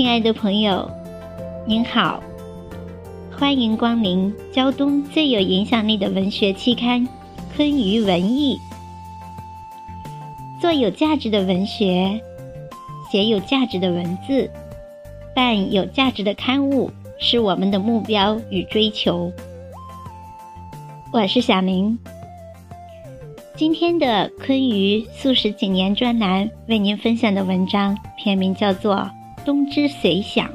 亲爱的朋友，您好，欢迎光临胶东最有影响力的文学期刊《昆舆文艺》。做有价值的文学，写有价值的文字，办有价值的刊物，是我们的目标与追求。我是小林。今天的《昆舆素食几年》专栏为您分享的文章，篇名叫做《冬之随想》，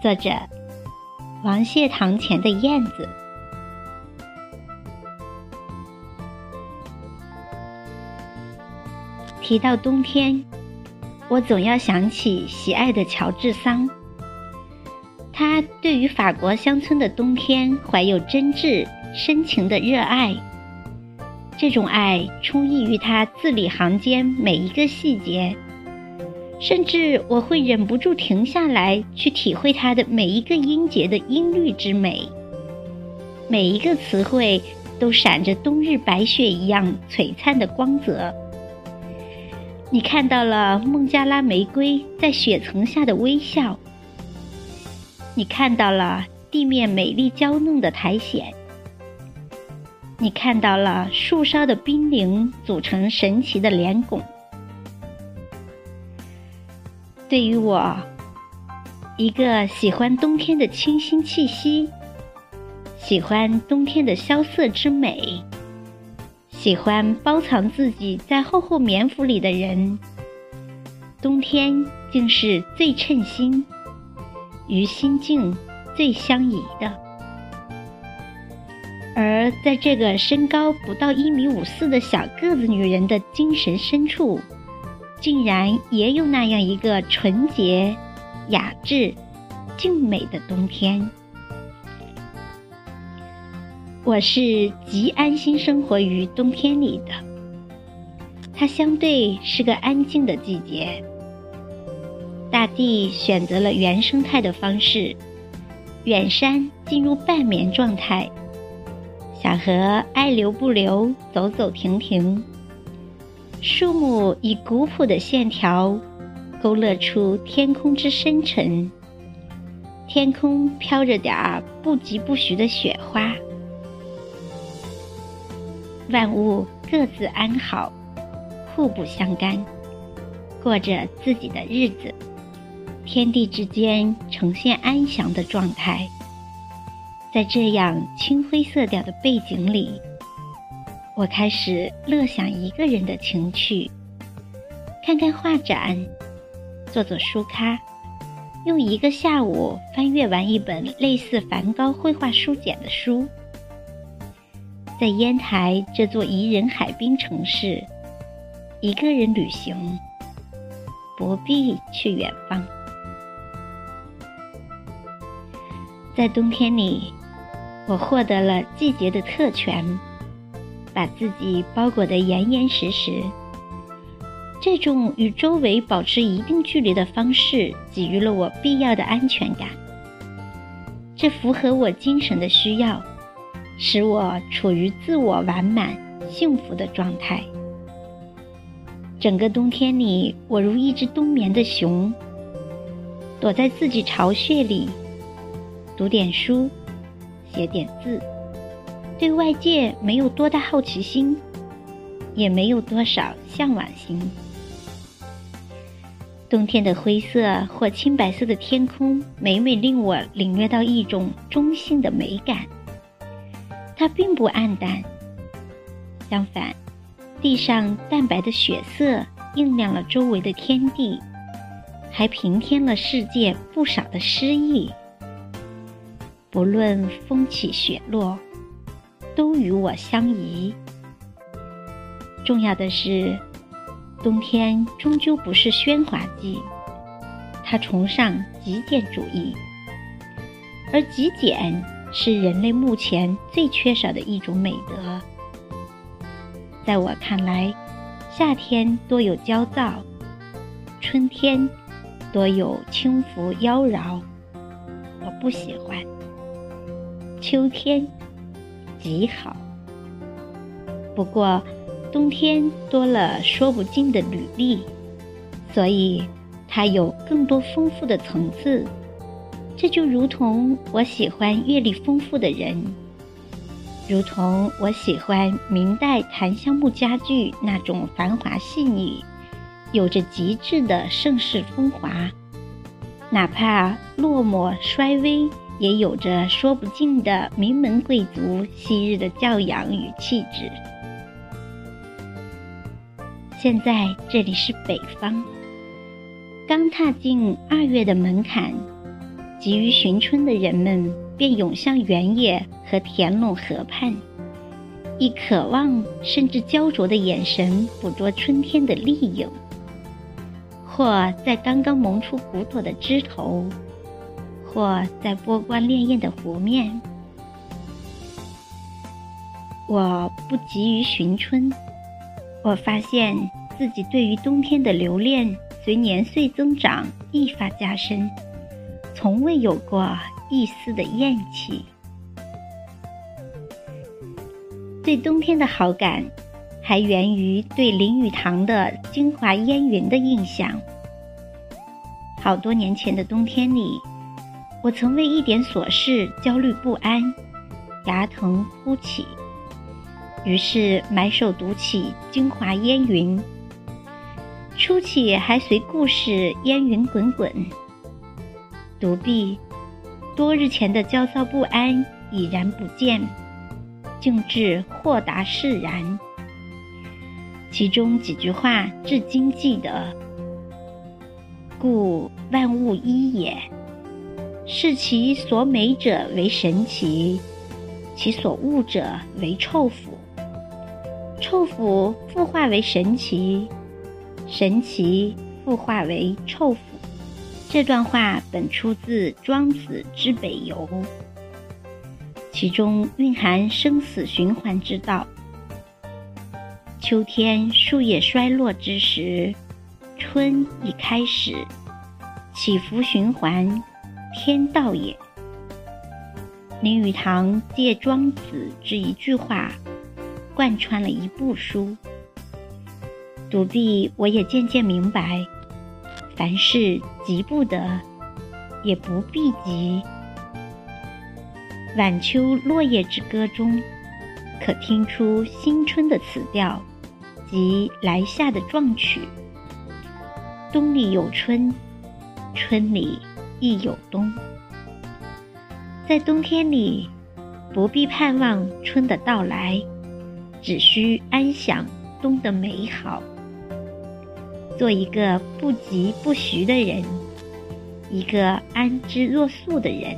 作者王谢堂前的燕子。提到冬天，我总要想起喜爱的乔治桑。他对于法国乡村的冬天怀有真挚深情的热爱。这种爱充溢于他字里行间每一个细节，甚至我会忍不住停下来去体会它的每一个音节的音律之美。每一个词汇都闪着冬日白雪一样璀璨的光泽。你看到了孟加拉玫瑰在雪层下的微笑，你看到了地面美丽娇嫩的苔藓。你看到了树梢的冰凌组成神奇的脸拱。对于我，一个喜欢冬天的清新气息，喜欢冬天的萧瑟之美，喜欢包藏自己在厚厚棉服里的人，冬天竟是最称心，与心境最相宜的。而在这个身高不到一米五四的小个子女人的精神深处，竟然也有那样一个纯洁、雅致、静美的冬天。我是极安心生活于冬天里的，它相对是个安静的季节。大地选择了原生态的方式，远山进入半眠状态。小河爱流不流，走走停停。树木以古朴的线条勾勒出天空之深沉。天空飘着点儿不疾不徐的雪花。万物各自安好，互不相干，过着自己的日子。天地之间呈现安详的状态。在这样青灰色调的背景里，我开始乐享一个人的情趣，看看画展，做做书咖，用一个下午翻阅完一本类似梵高绘画书简的书，在烟台这座宜人海滨城市，一个人旅行，不必去远方，在冬天里。我获得了季节的特权，把自己包裹得严严实实。这种与周围保持一定距离的方式，给予了我必要的安全感。这符合我精神的需要，使我处于自我完满、幸福的状态。整个冬天里，我如一只冬眠的熊，躲在自己巢穴里，读点书。写点字，对外界没有多大好奇心，也没有多少向往心。冬天的灰色或青白色的天空，每每令我领略到一种中性的美感。它并不暗淡，相反，地上淡白的血色映亮了周围的天地，还平添了世界不少的诗意。不论风起雪落，都与我相宜。重要的是，冬天终究不是喧哗季，它崇尚极简主义，而极简是人类目前最缺少的一种美德。在我看来，夏天多有焦躁，春天多有轻浮妖娆，我不喜欢。秋天极好，不过冬天多了说不尽的履历，所以它有更多丰富的层次。这就如同我喜欢阅历丰富的人，如同我喜欢明代檀香木家具那种繁华细腻，有着极致的盛世风华，哪怕落寞衰微，也有着说不尽的名门贵族昔日的教养与气质。现在这里是北方，刚踏进二月的门槛。急于寻春的人们便涌向原野和田垄河畔，以渴望甚至焦灼的眼神捕捉春天的丽影，或在刚刚萌出骨朵的枝头，或在波光潋滟的湖面。我不急于寻春，我发现自己对于冬天的留恋随年岁增长愈发加深。从未有过一丝的厌弃。对冬天的好感，还源于对林语堂的《京华烟云》的印象。好多年前的冬天里，我曾为一点琐事焦虑不安，牙疼哭泣，于是埋首读起《京华烟云》，初起还随故事烟云滚滚。独臂，多日前的焦躁不安已然不见，竟至豁达释然。其中几句话至今记得：“故万物一也，视其所美者为神奇，其所恶者为臭腐。臭腐复化为神奇，神奇复化为臭腐。”这段话本出自《庄子之北游》，其中蕴含生死循环之道。秋天树叶衰落之时，春已开始，起伏循环，天道也。林语堂借庄子之一句话，贯穿了一部书。读毕，我也渐渐明白。凡事急不得，也不必急。晚秋落叶之歌中，可听出新春的词调及来夏的壮曲。冬里有春，春里亦有冬。在冬天里，不必盼望春的到来，只需安享冬的美好。做一个不急不徐的人，一个安之若素的人，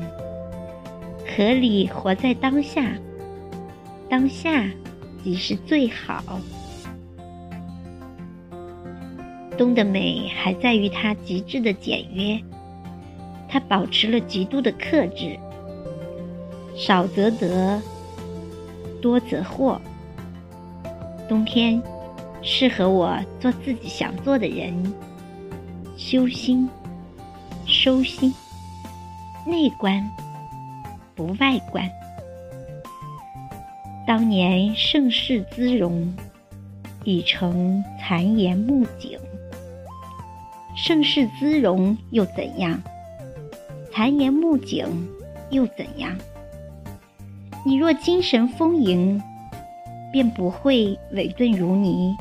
合理活在当下，当下即是最好。冬的美还在于它极致的简约，他保持了极度的克制，少则得，多则惑。冬天。适合我做自己想做的人，修心、收心、内观不外观。当年盛世姿容，已成残颜木景。盛世姿容又怎样？残颜木景又怎样？你若精神丰盈，便不会萎顿如泥。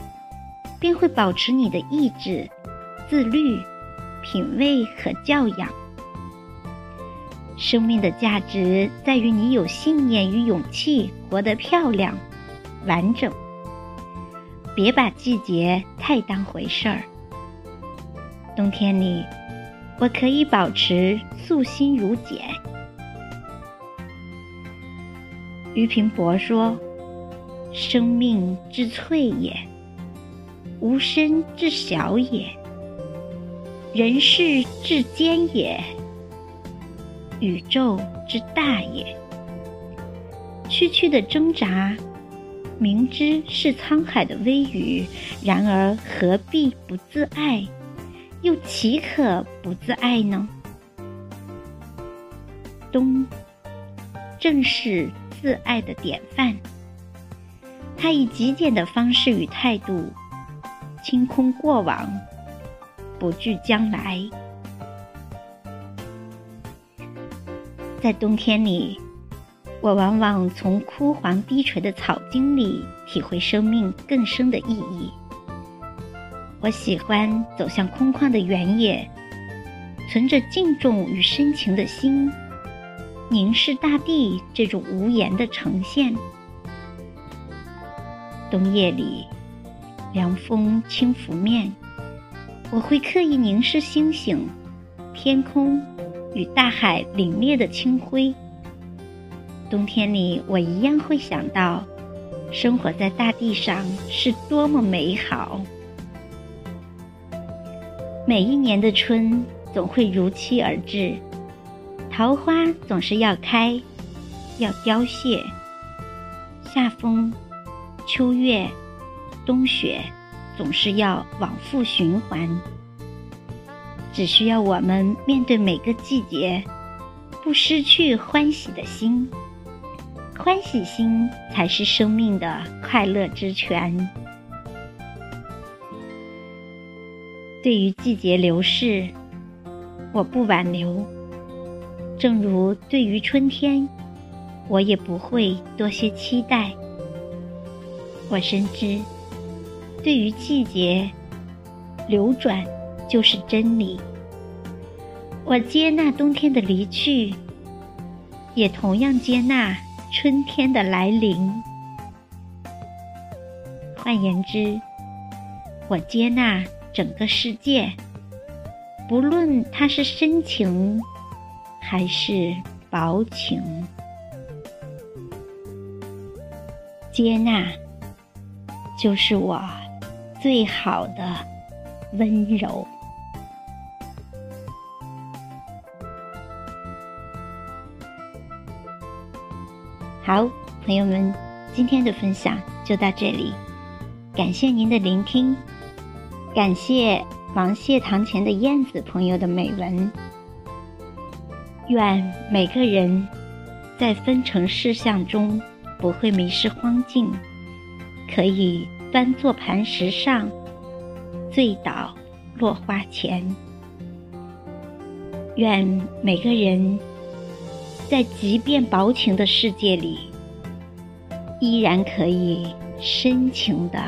便会保持你的意志、自律、品味和教养。生命的价值在于你有信念与勇气，活得漂亮、完整。别把季节太当回事儿。冬天里，我可以保持素心如简。俞平伯说：“生命之脆也。”无身之小也，人世之艰也，宇宙之大也。区区的挣扎，明知是沧海的微雨，然而何必不自爱？又岂可不自爱呢？冬，正是自爱的典范。他以极简的方式与态度。清空过往，不惧将来。在冬天里，我往往从枯黄低垂的草茎里体会生命更深的意义。我喜欢走向空旷的原野，存着敬重与深情的心，凝视大地这种无言的呈现。冬夜里，凉风轻拂面，我会刻意凝视星星、天空与大海凛冽的清辉。冬天里，我一样会想到，生活在大地上是多么美好。每一年的春总会如期而至，桃花总是要开，要凋谢。夏风。秋月、冬雪，总是要往复循环。只需要我们面对每个季节，不失去欢喜的心。欢喜心才是生命的快乐之泉。对于季节流逝，我不挽留；正如对于春天，我也不会多些期待。我深知，对于季节流转就是真理。我接纳冬天的离去，也同样接纳春天的来临。换言之，我接纳整个世界，不论它是深情还是薄情，接纳。就是我最好的温柔。好，朋友们，今天的分享就到这里，感谢您的聆听，感谢王谢堂前的燕子朋友的美文。愿每个人在分成事项中不会迷失荒径。可以端坐磐石上，醉倒落花前。愿每个人在即便薄情的世界里，依然可以深情的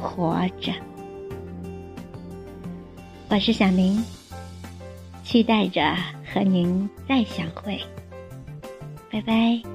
活着。我是小明，期待着和您再相会。拜拜。